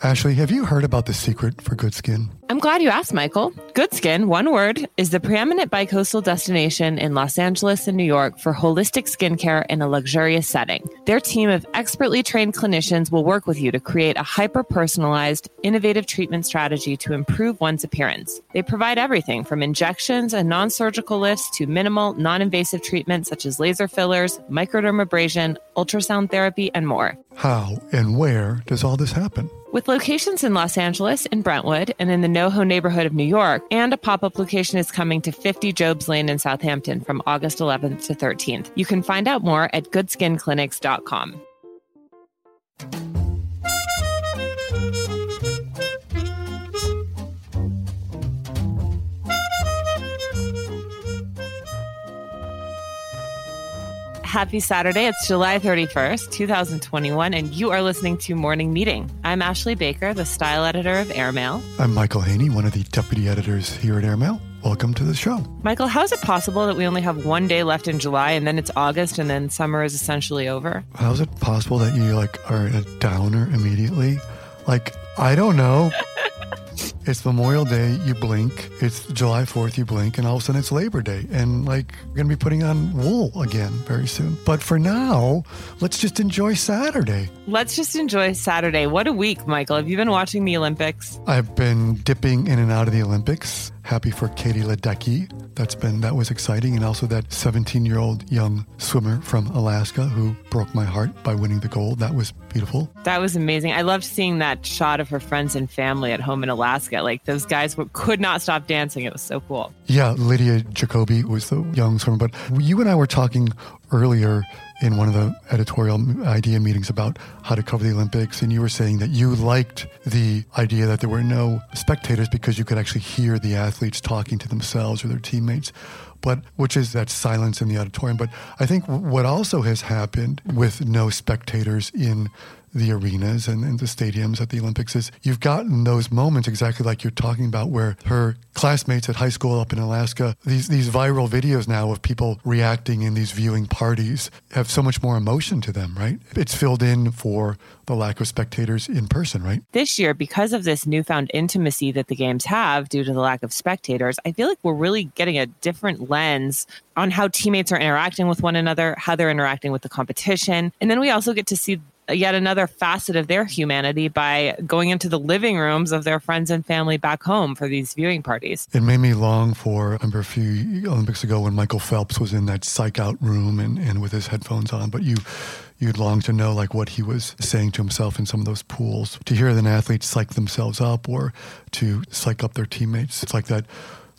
Ashley, have you heard about the secret for good skin? I'm glad you asked, Michael. Good Skin, one word, is the preeminent bicoastal destination in Los Angeles and New York for holistic skincare in a luxurious setting. Their team of expertly trained clinicians will work with you to create a hyper personalized, innovative treatment strategy to improve one's appearance. They provide everything from injections and non surgical lifts to minimal, non invasive treatments such as laser fillers, microdermabrasion, ultrasound therapy, and more. How and where does all this happen? With locations in Los Angeles, in Brentwood, and in the NoHo neighborhood of New York, and a pop up location is coming to 50 Jobs Lane in Southampton from August 11th to 13th. You can find out more at goodskinclinics.com. Happy Saturday. It's July 31st, 2021, and you are listening to Morning Meeting. I'm Ashley Baker, the style editor of Airmail. I'm Michael Hainey, one of the deputy editors here at Airmail. Welcome to the show. Michael, how is it possible that we only have one day left in July and then it's August and then summer is essentially over? How is it possible that you like are a downer immediately? Like, I don't know. It's Memorial Day, you blink. It's July 4th, you blink, and all of a sudden it's Labor Day. And like, we're going to be putting on wool again very soon. But for now, let's just enjoy Saturday. Let's just enjoy Saturday. What a week, Michael. Have you been watching the Olympics? I've been dipping in and out of the Olympics. Happy for Katie Ledecky. That's been that was exciting, and also that 17-year-old young swimmer from Alaska who broke my heart by winning the gold. That was beautiful. That was amazing. I loved seeing that shot of her friends and family at home in Alaska. Like those guys were, could not stop dancing. It was so cool. Yeah, Lydia Jacoby was the young swimmer. But you and I were talking earlier in one of the editorial idea meetings about how to cover the Olympics, and you were saying that you liked the idea that there were no spectators because you could actually hear the athletes talking to themselves or their teammates. But which is that silence in the auditorium. But I think what also has happened with no spectators in the arenas and, and, the stadiums at the Olympics is you've gotten those moments exactly like you're talking about where her classmates at high school up in Alaska, these these viral videos now of people reacting in these viewing parties have so much more emotion to them, right? It's filled in for the lack of spectators in person, right? This year, because of this newfound intimacy that the games have due to the lack of spectators, I feel like we're really getting a different lens on how teammates are interacting with one another, how they're interacting with the competition. And then we also get to see yet another facet of their humanity by going into the living rooms of their friends and family back home for these viewing parties. It made me long for, I remember a few Olympics ago when Michael Phelps was in that psych out room and, and with his headphones on, but you you'd long to know like what he was saying to himself in some of those pools. To hear an athlete psych themselves up or to psych up their teammates, it's like that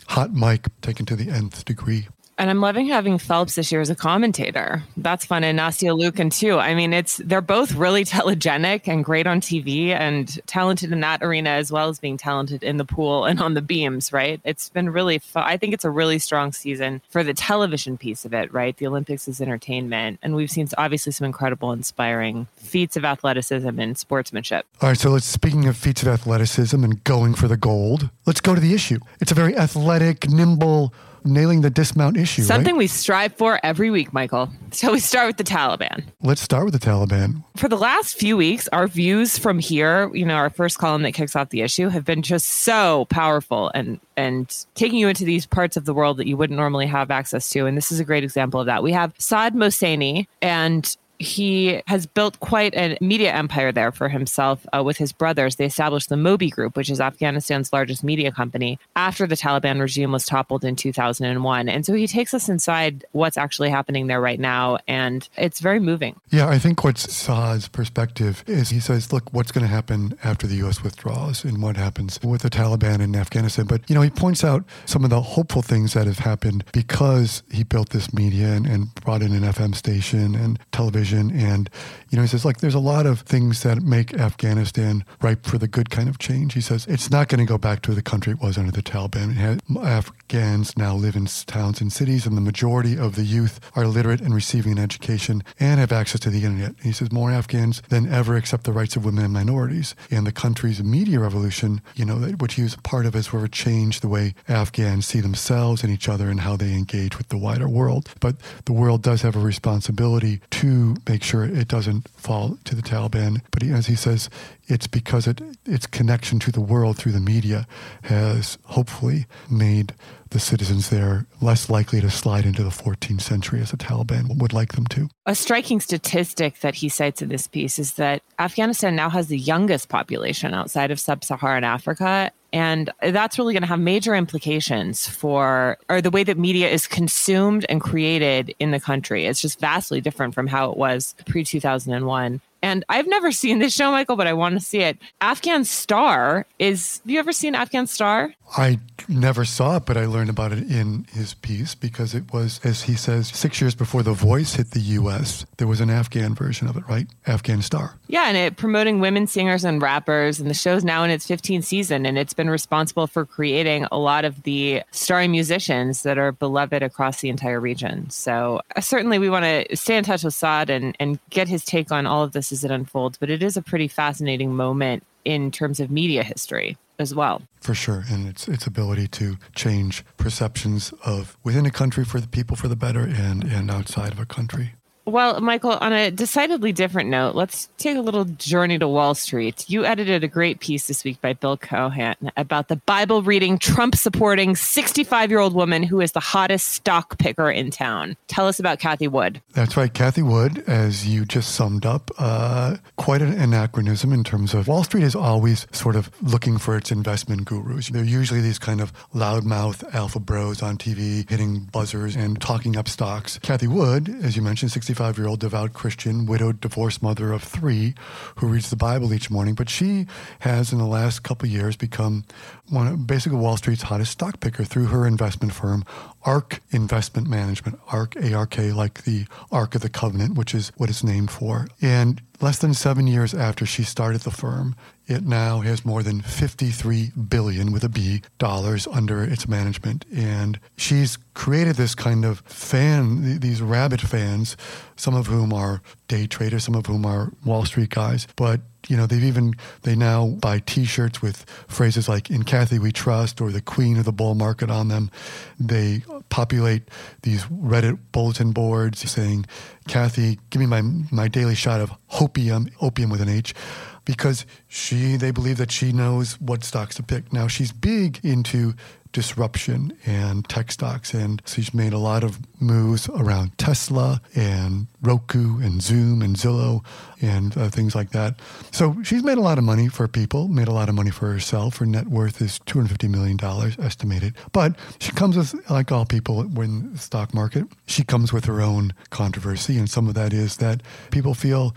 hot mic taken to the nth degree. And I'm loving having Phelps this year as a commentator. That's fun. And Nastia Liukin too. I mean, it's they're both really telegenic and great on TV and talented in that arena as well as being talented in the pool and on the beams, right? It's been really fun. I think it's a really strong season for the television piece of it, right? The Olympics is entertainment. And we've seen obviously some incredible, inspiring feats of athleticism and sportsmanship. All right. So let's speaking of feats of athleticism and going for the gold, let's go to the issue. It's a very athletic, nimble, nailing the dismount issue. Something right? we strive for every week, Michael. So we start with the Taliban. Let's start with the Taliban. For the last few weeks, our views from here, you know, our first column that kicks off the issue, have been just so powerful and and taking you into these parts of the world that you wouldn't normally have access to. And this is a great example of that. We have Saad Mohseni and he has built quite a media empire there for himself uh, with his brothers. They established the Moby Group, which is Afghanistan's largest media company, after the Taliban regime was toppled in 2001. And so he takes us inside what's actually happening there right now. And it's very moving. Yeah, I think what's Saad's perspective is he says, look, what's going to happen after the U.S. withdraws and what happens with the Taliban in Afghanistan. But, you know, he points out some of the hopeful things that have happened because he built this media and, and brought in an FM station and television and, you know, he says, like, there's a lot of things that make Afghanistan ripe for the good kind of change. He says, it's not going to go back to the country it was under the Taliban. Afghans now live in towns and cities, and the majority of the youth are literate and receiving an education and have access to the internet. And he says, more Afghans than ever accept the rights of women and minorities. And the country's media revolution, you know, which he was part of, has sort of changed the way Afghans see themselves and each other and how they engage with the wider world. But the world does have a responsibility to make sure it doesn't fall to the Taliban. But he, as he says, it's because it, its connection to the world through the media has hopefully made the citizens there less likely to slide into the 14th century as the Taliban would like them to. A striking statistic that he cites in this piece is that Afghanistan now has the youngest population outside of sub Saharan Africa. And that's really going to have major implications for or the way that media is consumed and created in the country. It's just vastly different from how it was pre 2001. And I've never seen this show, Michael, but I want to see it. Afghan Star is. Have you ever seen Afghan Star? I never saw it, but I learned about it in his piece because it was, as he says, six years before The Voice hit the U.S. There was an Afghan version of it, right? Afghan Star. Yeah, and it promoting women singers and rappers, and the show's now in its 15th season, and it's been responsible for creating a lot of the starring musicians that are beloved across the entire region. So uh, certainly, we want to stay in touch with Saad and and get his take on all of this as it unfolds. But it is a pretty fascinating moment in terms of media history as well. For sure, and its its ability to change perceptions of within a country for the people for the better and and outside of a country. Well, Michael, on a decidedly different note, let's take a little journey to Wall Street. You edited a great piece this week by Bill Cohan about the Bible reading, Trump supporting 65 year old woman who is the hottest stock picker in town. Tell us about Cathie Wood. That's right. Cathie Wood, as you just summed up, uh, quite an anachronism in terms of Wall Street is always sort of looking for its investment gurus. They're usually these kind of loudmouth alpha bros on TV hitting buzzers and talking up stocks. Cathie Wood, as you mentioned, 65 55 year old devout Christian, widowed, divorced mother of three who reads the Bible each morning. But she has, in the last couple years, become one basically Wall Street's hottest stock picker through her investment firm, ARK Investment Management, ARK, ARK, like the Ark of the Covenant, which is what it's named for. And less than seven years after she started the firm, it now has more than 53 billion with a B dollars under its management. And she's created this kind of fan, these rabbit fans, some of whom are day traders, some of whom are Wall Street guys, but you know, they've even, they now buy t shirts with phrases like, in Cathie we trust, or the queen of the bull market on them. They populate these Reddit bulletin boards saying, Cathie, give me my, my daily shot of hopium, opium with an H because she they believe that she knows what stocks to pick. Now she's big into disruption and tech stocks. And she's made a lot of moves around Tesla and Roku and Zoom and Zillow and uh, things like that. So she's made a lot of money for people, made a lot of money for herself. Her net worth is $250 million estimated. But she comes with, like all people in the stock market, she comes with her own controversy. And some of that is that people feel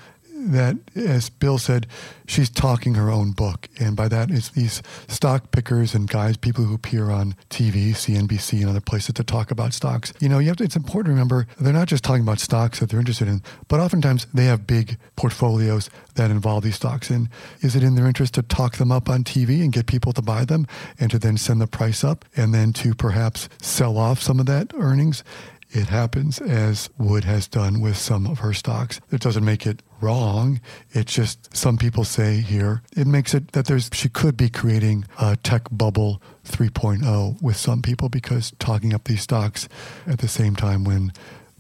that, as Bill said, she's talking her own book. And by that, it's these stock pickers and guys, people who appear on TV, CNBC, and other places to talk about stocks. You know, you have to, it's important to remember they're not just talking about stocks that they're interested in, but oftentimes they have big portfolios that involve these stocks. And is it in their interest to talk them up on TV and get people to buy them and to then send the price up and then to perhaps sell off some of that earnings? It happens as Wood has done with some of her stocks. It doesn't make it wrong. It's just some people say here it makes it that there's she could be creating a tech bubble 3.0 with some people because talking up these stocks at the same time when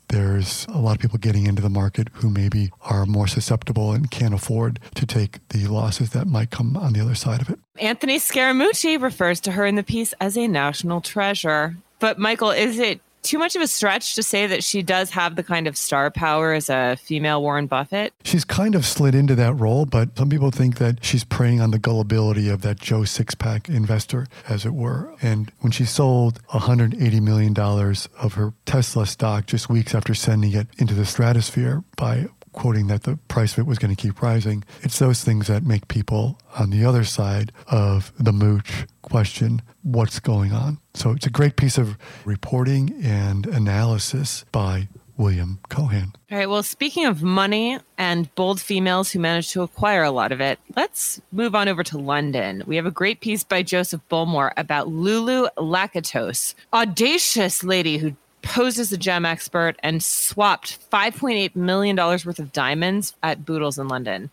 there's a lot of people getting into the market who maybe are more susceptible and can't afford to take the losses that might come on the other side of it. Anthony Scaramucci refers to her in the piece as a national treasure. But Michael, is it too much of a stretch to say that she does have the kind of star power as a female Warren Buffett? She's kind of slid into that role, but some people think that she's preying on the gullibility of that Joe Sixpack investor, as it were. And when she sold $180 million of her Tesla stock just weeks after sending it into the stratosphere by quoting that the price of it was going to keep rising. It's those things that make people on the other side of the mooch question what's going on. So it's a great piece of reporting and analysis by William Cohan. All right. Well, speaking of money and bold females who managed to acquire a lot of it, let's move on over to London. We have a great piece by Joseph Bullmore about Lulu Lakatos, audacious lady who posed as a gem expert and swapped $5.8 million worth of diamonds at Boodles in London.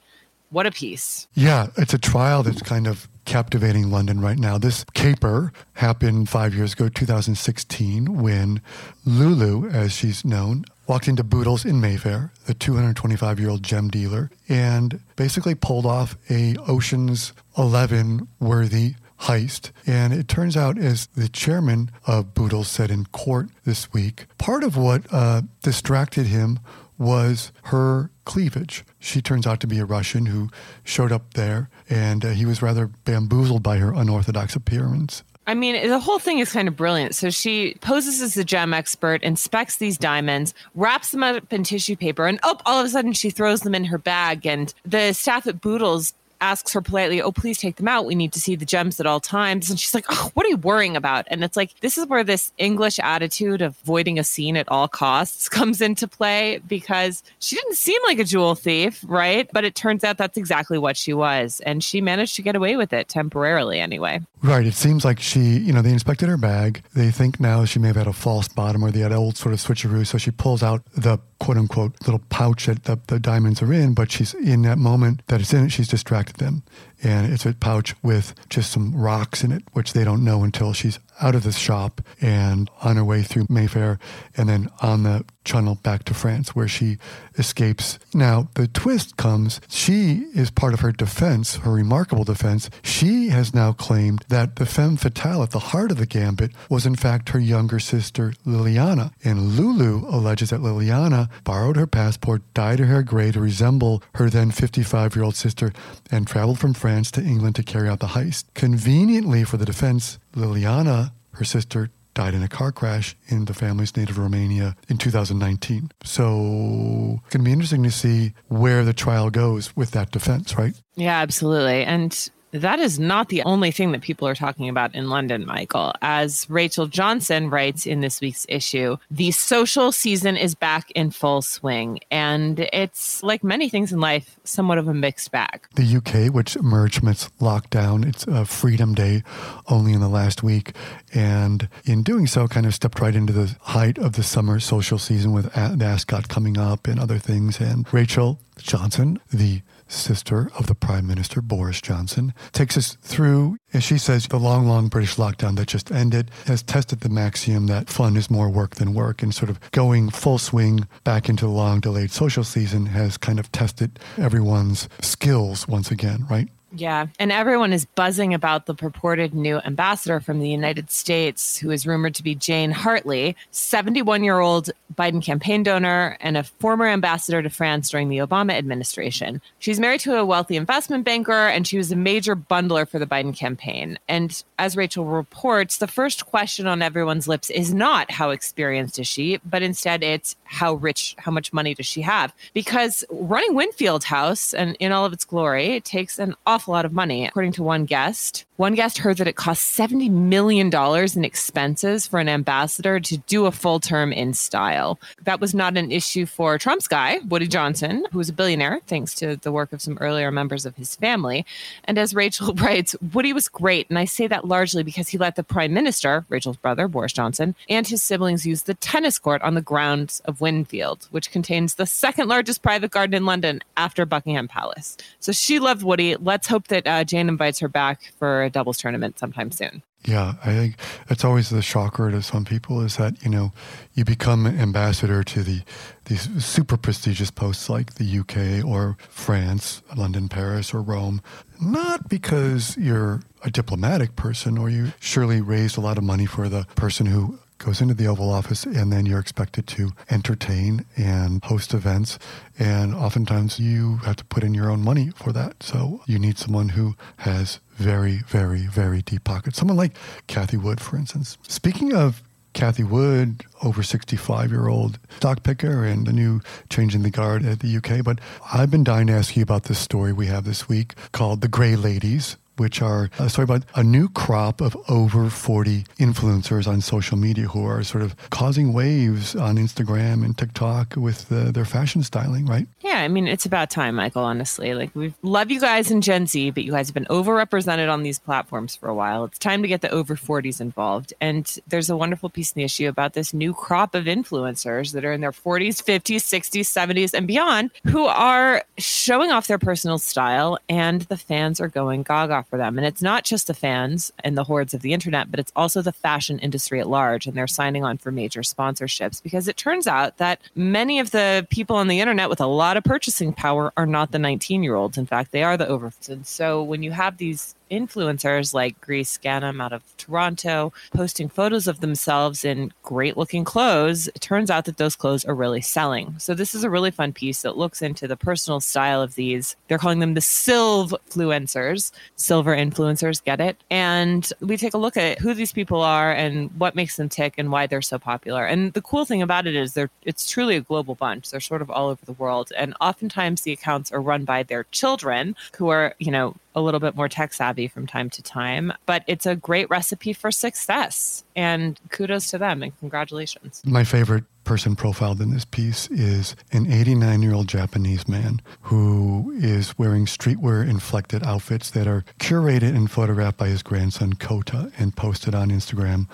What a piece. Yeah, it's a trial that's kind of captivating London right now. This caper happened five years ago, 2016, when Lulu, as she's known, walked into Boodles in Mayfair, the 225 year old gem dealer, and basically pulled off a Ocean's 11 worthy heist. And it turns out, as the chairman of Boodles said in court this week, part of what uh, distracted him was her cleavage. She turns out to be a Russian who showed up there, and uh, he was rather bamboozled by her unorthodox appearance. I mean, the whole thing is kind of brilliant. So she poses as a gem expert, inspects these diamonds, wraps them up in tissue paper, and oh, all of a sudden she throws them in her bag. And the staff at Boodles asks her politely, Oh, please take them out. We need to see the gems at all times. And she's like, Oh, what are you worrying about? And it's like, this is where this English attitude of avoiding a scene at all costs comes into play because she didn't seem like a jewel thief, right? But it turns out that's exactly what she was. And she managed to get away with it temporarily anyway. Right. It seems like she, you know, they inspected her bag. They think now she may have had a false bottom or they had old sort of switcheroo. So she pulls out the quote unquote little pouch that the, the diamonds are in, but she's in that moment that it's in it, she's distracted them. And it's a pouch with just some rocks in it, which they don't know until she's out of the shop and on her way through Mayfair and then on the channel back to France where she escapes. Now, the twist comes she is part of her defense, her remarkable defense. She has now claimed that the femme fatale at the heart of the gambit was in fact her younger sister, Liliana. And Lulu alleges that Liliana borrowed her passport, dyed her hair gray to resemble her then 55 year old sister, and traveled from France France to England to carry out the heist. Conveniently for the defense, Liliana, her sister, died in a car crash in the family's native Romania in 2019. So it's going to be interesting to see where the trial goes with that defense, right? Yeah, absolutely. And that is not the only thing that people are talking about in London, Michael. As Rachel Johnson writes in this week's issue, the social season is back in full swing. And it's like many things in life, somewhat of a mixed bag. The UK, which emerged from its lockdown, it's a Freedom Day only in the last week. And in doing so, kind of stepped right into the height of the summer social season with Ascot coming up and other things. And Rachel Johnson, the sister of the Prime Minister, Boris Johnson, takes us through, as she says, the long, long British lockdown that just ended, has tested the maxiom that fun is more work than work, and sort of going full swing back into the long delayed social season has kind of tested everyone's skills once again, right? Yeah. And everyone is buzzing about the purported new ambassador from the United States, who is rumored to be Jane Hartley, 71 year old Biden campaign donor and a former ambassador to France during the Obama administration. She's married to a wealthy investment banker, and she was a major bundler for the Biden campaign. And as Rachel reports, the first question on everyone's lips is not how experienced is she, but instead it's how rich, how much money does she have? Because running Winfield House and in all of its glory it takes an awful awful lot of money. According to one guest, one guest heard that it costs $70 million in expenses for an ambassador to do a full term in style. That was not an issue for Trump's guy, Woody Johnson, who was a billionaire thanks to the work of some earlier members of his family. And as Rachel writes, Woody was great. And I say that largely because he let the prime minister, Rachel's brother, Boris Johnson, and his siblings use the tennis court on the grounds of Winfield, which contains the second largest private garden in London after Buckingham Palace. So she loved Woody. Let's hope that uh, Jane invites her back for a doubles tournament sometime soon. Yeah, I think it's always the shocker to some people is that you know you become ambassador to the these super prestigious posts like the UK or France, London, Paris, or Rome, not because you're a diplomatic person or you surely raised a lot of money for the person who goes into the Oval Office, and then you're expected to entertain and host events. And oftentimes you have to put in your own money for that. So you need someone who has very, very, very deep pockets. Someone like Cathie Wood, for instance. Speaking of Cathie Wood, over 65 year old stock picker and the new changing the guard at the UK. But I've been dying to ask you about this story we have this week called The Grey Ladies which are a story about a new crop of over 40 influencers on social media who are sort of causing waves on Instagram and TikTok with uh, their fashion styling, right? Yeah, I mean, it's about time, Michael, honestly. Like, we love you guys in Gen Z, but you guys have been overrepresented on these platforms for a while. It's time to get the over 40s involved. And there's a wonderful piece in the issue about this new crop of influencers that are in their 40s, 50s, 60s, 70s, and beyond who are showing off their personal style, and the fans are going gaga for them. And it's not just the fans and the hordes of the internet, but it's also the fashion industry at large. And they're signing on for major sponsorships because it turns out that many of the people on the internet with a lot of purchasing power are not the 19 year olds. In fact, they are the over. And so when you have these influencers like Grece Ghanem out of Toronto posting photos of themselves in great looking clothes, it turns out that those clothes are really selling. So this is a really fun piece that looks into the personal style of these. They're calling them the Silv influencers, silver influencers, get it? And we take a look at who these people are and what makes them tick and why they're so popular. And the cool thing about it is they're it's truly a global bunch. They're sort of all over the world. And oftentimes the accounts are run by their children who are, you know, a little bit more tech savvy from time to time, but it's a great recipe for success. And kudos to them and congratulations. My favorite person profiled in this piece is an 89 year old Japanese man who is wearing streetwear inflected outfits that are curated and photographed by his grandson Kota and posted on Instagram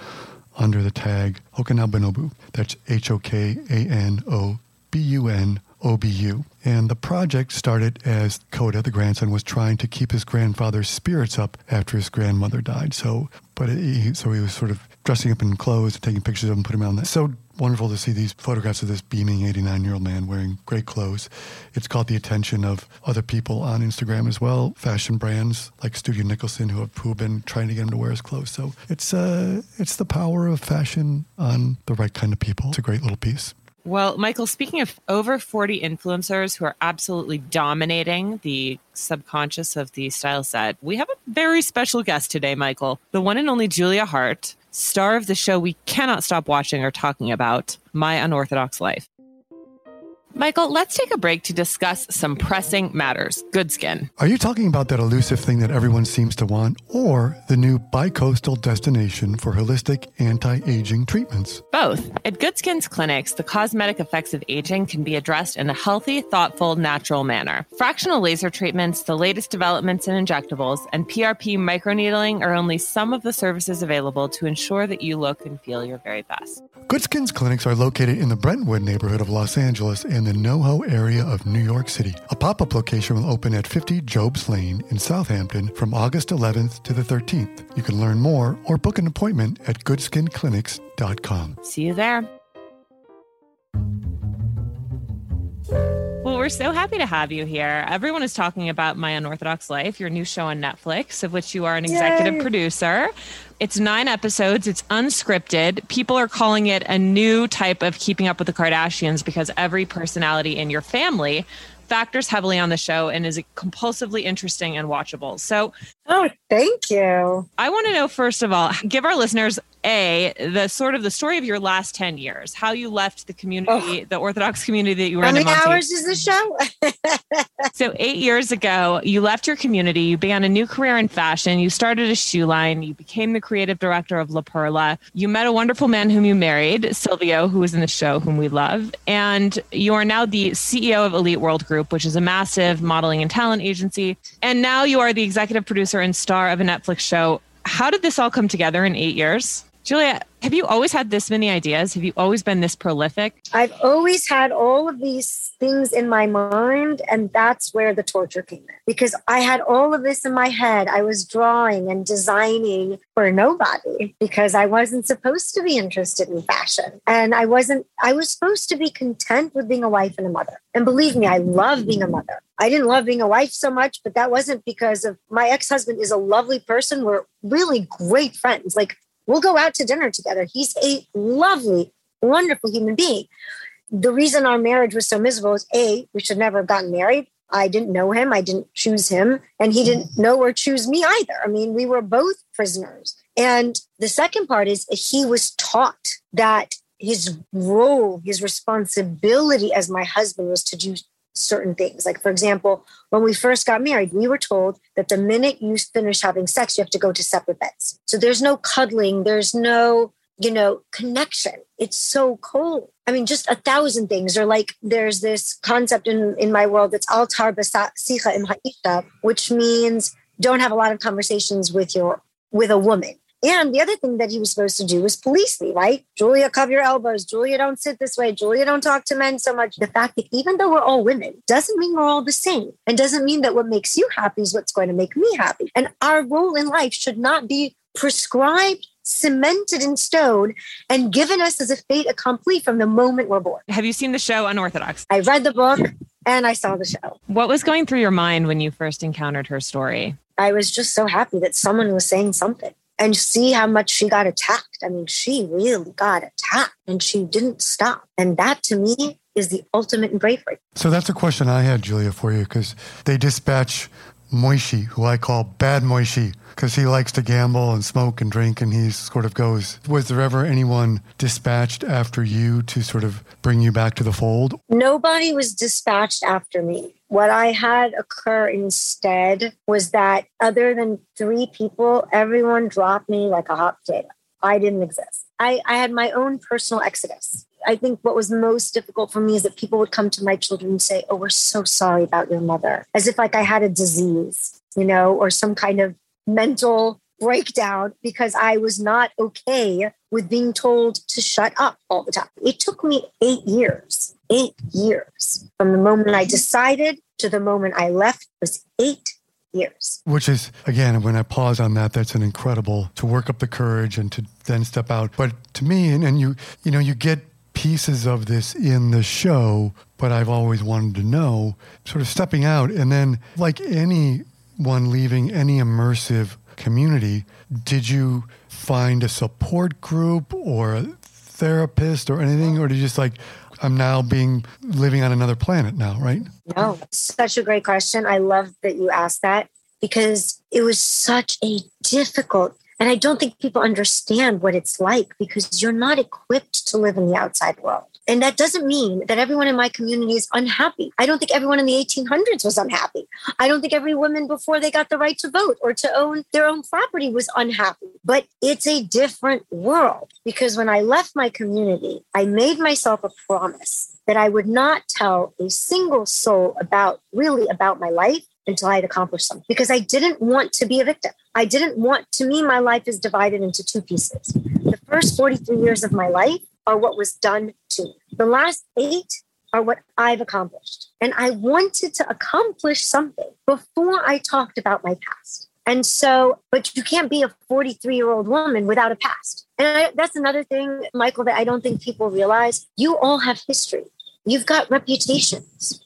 under the tag Hokanabonobu. That's H O K A N O B U N OBU. And the project started as Kota, the grandson, was trying to keep his grandfather's spirits up after his grandmother died. So, but he, so he was sort of dressing up in clothes taking pictures of him, putting him on that. So wonderful to see these photographs of this beaming 89 year old man wearing great clothes. It's caught the attention of other people on Instagram as well, fashion brands like Studio Nicholson who have, who have been trying to get him to wear his clothes. So it's, uh, it's the power of fashion on the right kind of people. It's a great little piece. Well, Michael, speaking of over 40 influencers who are absolutely dominating the subconscious of the style set, we have a very special guest today, Michael. The one and only Julia Haart, star of the show we cannot stop watching or talking about, My Unorthodox Life. Michael, let's take a break to discuss some pressing matters. Good skin. Are you talking about that elusive thing that everyone seems to want, or the new bicoastal destination for holistic anti aging treatments? Both. At Good Skin's clinics, the cosmetic effects of aging can be addressed in a healthy, thoughtful, natural manner. Fractional laser treatments, the latest developments in injectables, and PRP microneedling are only some of the services available to ensure that you look and feel your very best. Goodskin's clinics are located in the Brentwood neighborhood of Los Angeles and the NoHo area of New York City. A pop up location will open at 50 Jobs Lane in Southampton from August 11th to the 13th. You can learn more or book an appointment at goodskinclinics.com. See you there. Well, we're so happy to have you here. Everyone is talking about My Unorthodox Life, your new show on Netflix, of which you are an executive Yay. producer. It's nine episodes, it's unscripted. People are calling it a new type of keeping up with the Kardashians because every personality in your family factors heavily on the show and is compulsively interesting and watchable. So, oh, thank you. I want to know first of all, give our listeners a the sort of the story of your last 10 years how you left the community oh. the orthodox community that you were how in How many hours is the show so eight years ago you left your community you began a new career in fashion you started a shoe line you became the creative director of la perla you met a wonderful man whom you married silvio who was in the show whom we love and you are now the ceo of elite world group which is a massive modeling and talent agency and now you are the executive producer and star of a netflix show how did this all come together in eight years Julia, have you always had this many ideas? Have you always been this prolific? I've always had all of these things in my mind, and that's where the torture came in because I had all of this in my head. I was drawing and designing for nobody because I wasn't supposed to be interested in fashion. And I wasn't, I was supposed to be content with being a wife and a mother. And believe me, I love being a mother. I didn't love being a wife so much, but that wasn't because of my ex husband is a lovely person. We're really great friends. Like We'll go out to dinner together. He's a lovely, wonderful human being. The reason our marriage was so miserable is A, we should never have gotten married. I didn't know him. I didn't choose him. And he didn't mm-hmm. know or choose me either. I mean, we were both prisoners. And the second part is he was taught that his role, his responsibility as my husband was to do certain things. Like, for example, when we first got married, we were told that the minute you finish having sex, you have to go to separate beds. So there's no cuddling, there's no, you know, connection. It's so cold. I mean, just a thousand things. Or like there's this concept in, in my world that's altar sicha im ha'isha, which means don't have a lot of conversations with your with a woman And the other thing that he was supposed to do was police me, right? Julia, cover your elbows. Julia, don't sit this way. Julia, don't talk to men so much. The fact that even though we're all women doesn't mean we're all the same and doesn't mean that what makes you happy is what's going to make me happy. And our role in life should not be prescribed cemented in stone and given us as a fait accompli from the moment we're born. Have you seen the show Unorthodox? I read the book and I saw the show. What was going through your mind when you first encountered her story? I was just so happy that someone was saying something and see how much she got attacked. I mean, she really got attacked and she didn't stop. And that to me is the ultimate in bravery. So that's a question I had, Julia, for you, because they dispatch Moishi, who I call Bad Moishi, because he likes to gamble and smoke and drink, and he sort of goes. Was there ever anyone dispatched after you to sort of bring you back to the fold? Nobody was dispatched after me. What I had occur instead was that other than three people, everyone dropped me like a hot potato. I didn't exist. I, I had my own personal exodus. I think what was most difficult for me is that people would come to my children and say, Oh, we're so sorry about your mother, as if like I had a disease, you know, or some kind of mental breakdown because I was not okay with being told to shut up all the time. It took me eight years, eight years from the moment I decided to the moment I left was eight years. Which is, again, when I pause on that, that's an incredible to work up the courage and to then step out. But to me, and, and you, you know, you get pieces of this in the show, but I've always wanted to know sort of stepping out and then like anyone leaving any immersive community, did you find a support group or a therapist or anything? Or did you just like, I'm now being living on another planet now, right? No, such a great question. I love that you asked that because it was such a difficult and I don't think people understand what it's like because you're not equipped to live in the outside world. And that doesn't mean that everyone in my community is unhappy. I don't think everyone in the 1800s was unhappy. I don't think every woman before they got the right to vote or to own their own property was unhappy. But it's a different world because when I left my community, I made myself a promise that I would not tell a single soul about really about my life until I had accomplished something because I didn't want to be a victim. I didn't want, to me, my life is divided into two pieces. The first 43 years of my life are what was done to me, the last eight are what I've accomplished. And I wanted to accomplish something before I talked about my past. And so, but you can't be a 43 year old woman without a past. And I, that's another thing, Michael, that I don't think people realize. You all have history, you've got reputations.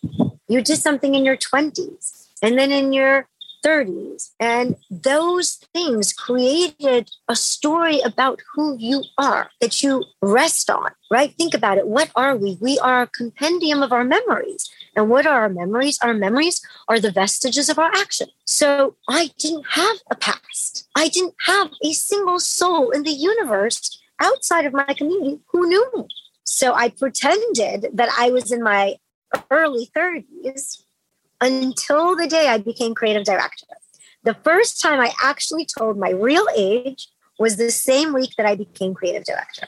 You did something in your 20s and then in your 30s. And those things created a story about who you are that you rest on, right? Think about it. What are we? We are a compendium of our memories. And what are our memories? Our memories are the vestiges of our action. So I didn't have a past. I didn't have a single soul in the universe outside of my community who knew me. So I pretended that I was in my early 30s until the day I became creative director. The first time I actually told my real age was the same week that I became creative director.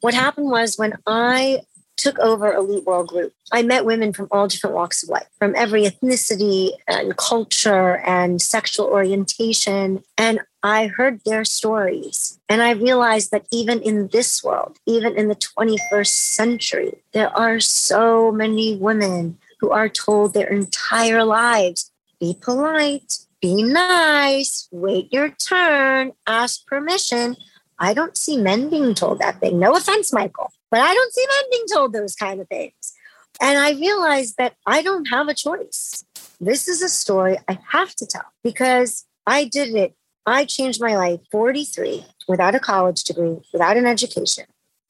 What happened was when I took over Elite World Group, I met women from all different walks of life, from every ethnicity and culture and sexual orientation. And I heard their stories. And I realized that even in this world, even in the 21st century, there are so many women who are told their entire lives be polite, be nice, wait your turn, ask permission. I don't see men being told that thing. No offense, Michael, but I don't see men being told those kind of things. And I realized that I don't have a choice. This is a story I have to tell because I did it. I changed my life 43 without a college degree, without an education,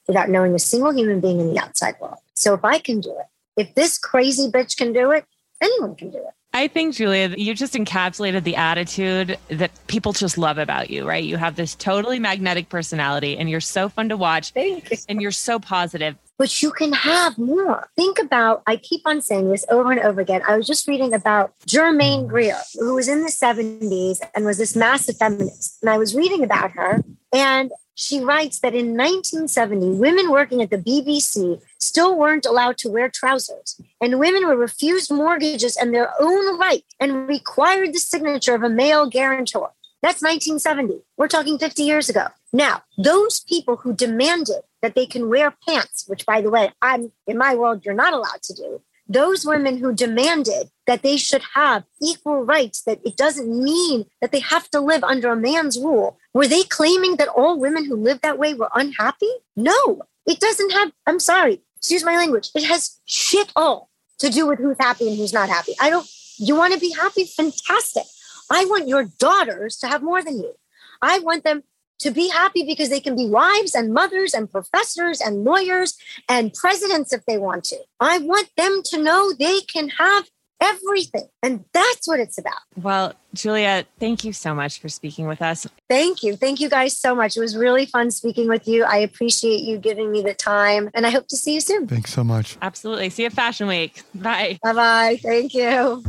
without knowing a single human being in the outside world. So if I can do it, if this crazy bitch can do it, anyone can do it. I think, Julia, you just encapsulated the attitude that people just love about you, right? You have this totally magnetic personality and you're so fun to watch and you're so positive. But you can have more. Think about, I keep on saying this over and over again. I was just reading about Germaine Greer, who was in the 70s and was this massive feminist. And I was reading about her. And she writes that in 1970, women working at the BBC still weren't allowed to wear trousers, and women were refused mortgages and their own right and required the signature of a male guarantor. That's 1970. We're talking 50 years ago. Now, those people who demanded that they can wear pants, which by the way, I'm in my world, you're not allowed to do. Those women who demanded that they should have equal rights, that it doesn't mean that they have to live under a man's rule. Were they claiming that all women who live that way were unhappy? No, it doesn't have, I'm sorry, excuse my language, it has shit all to do with who's happy and who's not happy. I don't, you want to be happy? Fantastic. I want your daughters to have more than you. I want them to be happy because they can be wives and mothers and professors and lawyers and presidents if they want to. I want them to know they can have everything. And that's what it's about. Well, Julia, thank you so much for speaking with us. Thank you. Thank you guys so much. It was really fun speaking with you. I appreciate you giving me the time and I hope to see you soon. Thanks so much. Absolutely. See you at Fashion Week. Bye. Bye bye. Thank you.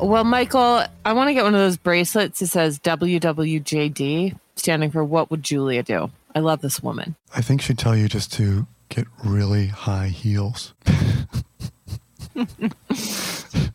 Well, Michael, I want to get one of those bracelets that says WWJD, standing for What Would Julia Do? I love this woman. I think she'd tell you just to get really high heels.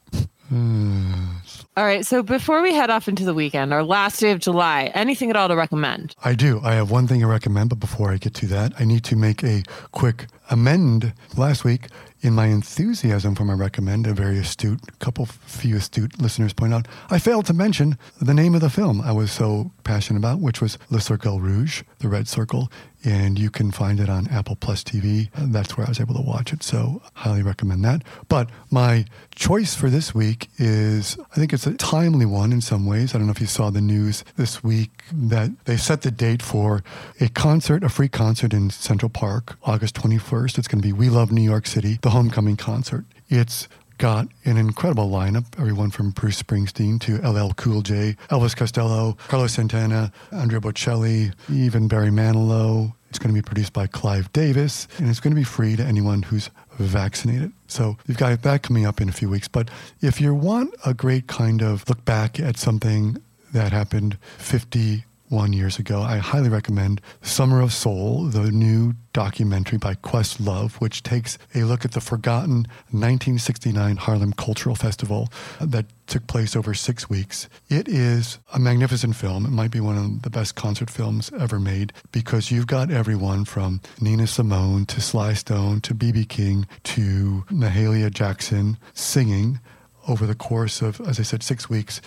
All right. So before we head off into the weekend, our last day of July, anything at all to recommend? I do. I have one thing to recommend, but before I get to that, I need to make a quick amend. Last week, in my enthusiasm for my recommend, a very astute, couple few astute listeners point out, I failed to mention the name of the film I was so passionate about, which was Le Cercle Rouge, The Red Circle and you can find it on Apple Plus TV. That's where I was able to watch it, so highly recommend that. But my choice for this week is I think it's a timely one in some ways. I don't know if you saw the news this week that they set the date for a concert, a free concert in Central Park, August 21st. It's going to be We Love New York City, the homecoming concert. It's got an incredible lineup. Everyone from Bruce Springsteen to LL Cool J, Elvis Costello, Carlos Santana, Andrea Bocelli, even Barry Manilow. It's going to be produced by Clive Davis, and it's going to be free to anyone who's vaccinated. So you've got that coming up in a few weeks. But if you want a great kind of look back at something that happened 50 one years ago. I highly recommend Summer of Soul, the new documentary by Questlove, which takes a look at the forgotten 1969 Harlem Cultural Festival that took place over six weeks. It is a magnificent film. It might be one of the best concert films ever made because you've got everyone from Nina Simone to Sly Stone to B.B. King to Mahalia Jackson singing over the course of, as I said, six weeks.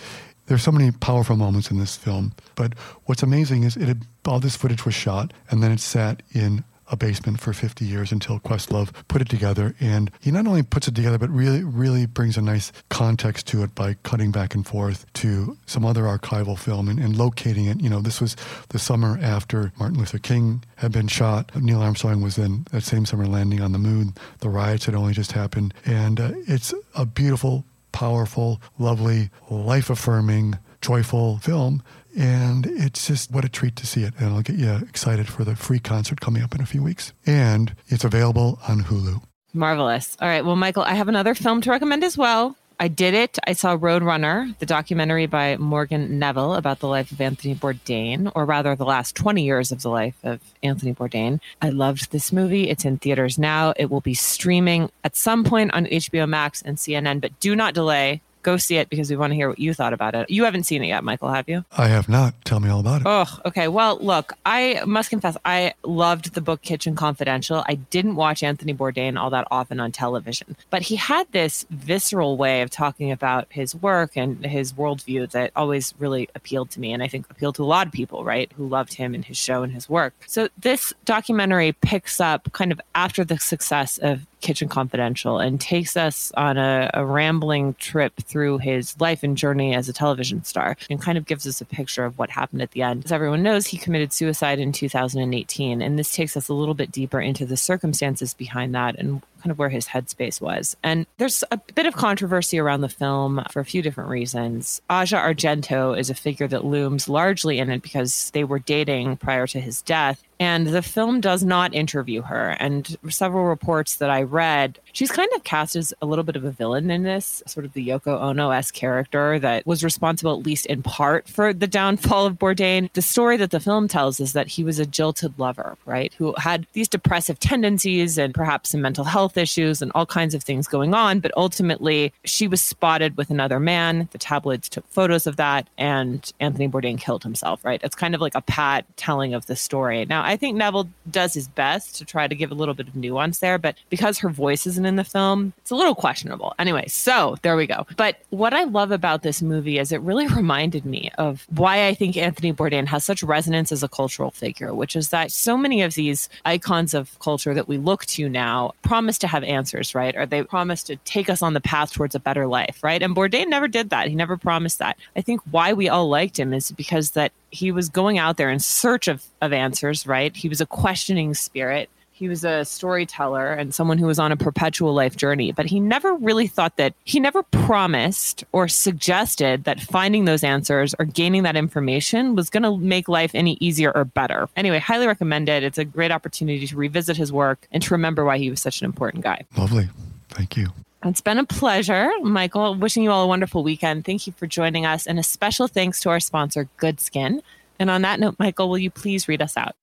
There's so many powerful moments in this film. But what's amazing is it had, all this footage was shot and then it sat in a basement for 50 years until Questlove put it together. And he not only puts it together, but really, really brings a nice context to it by cutting back and forth to some other archival film and, and locating it. You know, this was the summer after Martin Luther King had been shot. Neil Armstrong was in that same summer landing on the moon. The riots had only just happened. And uh, it's a beautiful powerful, lovely, life affirming, joyful film. And it's just what a treat to see it. And I'll get you excited for the free concert coming up in a few weeks. And it's available on Hulu. Marvelous. All right. Well, Michael, I have another film to recommend as well. I did it. I saw Roadrunner, the documentary by Morgan Neville about the life of Anthony Bourdain, or rather, the last 20 years of the life of Anthony Bourdain. I loved this movie. It's in theaters now. It will be streaming at some point on HBO Max and CNN, but do not delay go see it because we want to hear what you thought about it. You haven't seen it yet, Michael, have you? I have not. Tell me all about it. Oh, okay. Well, look, I must confess, I loved the book Kitchen Confidential. I didn't watch Anthony Bourdain all that often on television, but he had this visceral way of talking about his work and his worldview that always really appealed to me. And I think appealed to a lot of people, right, who loved him and his show and his work. So this documentary picks up kind of after the success of Kitchen Confidential and takes us on a, a, rambling trip through his life and journey as a television star and kind of gives us a picture of what happened at the end. As everyone knows, he committed suicide in 2018, and this takes us a little bit deeper into the circumstances behind that and kind of where his headspace was. And there's a bit of controversy around the film for a few different reasons. Asia Argento is a figure that looms largely in it because they were dating prior to his death. And the film does not interview her. And several reports that I read, she's kind of cast as a little bit of a villain in this, sort of the Yoko Ono esque character that was responsible, at least in part, for the downfall of Bourdain. The story that the film tells is that he was a jilted lover, right? Who had these depressive tendencies and perhaps some mental health health issues and all kinds of things going on. But ultimately, she was spotted with another man. The tabloids took photos of that, and Anthony Bourdain killed himself, right? It's kind of like a pat telling of the story. Now, I think Neville does his best to try to give a little bit of nuance there, but because her voice isn't in the film, it's a little questionable. Anyway, so there we go. But what I love about this movie is it really reminded me of why I think Anthony Bourdain has such resonance as a cultural figure, which is that so many of these icons of culture that we look to now promise to have answers, right? Or they promise to take us on the path towards a better life, right? And Bourdain never did that. He never promised that. I think why we all liked him is because that he was going out there in search of, of answers, right? He was a questioning spirit he was a storyteller and someone who was on a perpetual life journey, but he never really thought that he never promised or suggested that finding those answers or gaining that information was going to make life any easier or better. Anyway, highly recommend it. It's a great opportunity to revisit his work and to remember why he was such an important guy. Lovely. Thank you. It's been a pleasure, Michael. Wishing you all a wonderful weekend. Thank you for joining us. And a special thanks to our sponsor, Good Skin. And on that note, Michael, will you please read us out?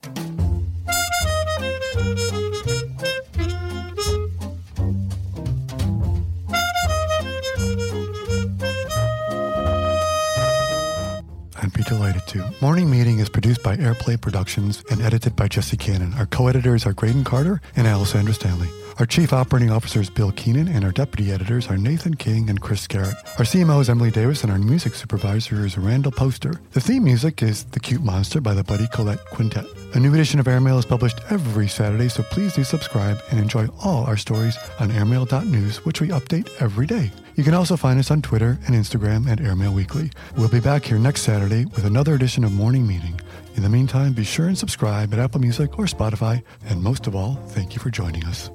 To. Morning Meeting is produced by Airplay Productions and edited by Jesse Cannon. Our co-editors are Graydon Carter and Alessandra Stanley. Our chief operating officer is Bill Keenan, and our deputy editors are Nathan King and Chris Garrett. Our CMO is Emily Davis, and our music supervisor is Randall Poster. The theme music is The Cute Monster by the Buddy Collette Quintet. A new edition of Airmail is published every Saturday, so please do subscribe and enjoy all our stories on airmail.news, which we update every day. You can also find us on Twitter and Instagram at Airmail Weekly. We'll be back here next Saturday with another edition of Morning Meeting. In the meantime, be sure and subscribe at Apple Music or Spotify. And most of all, thank you for joining us.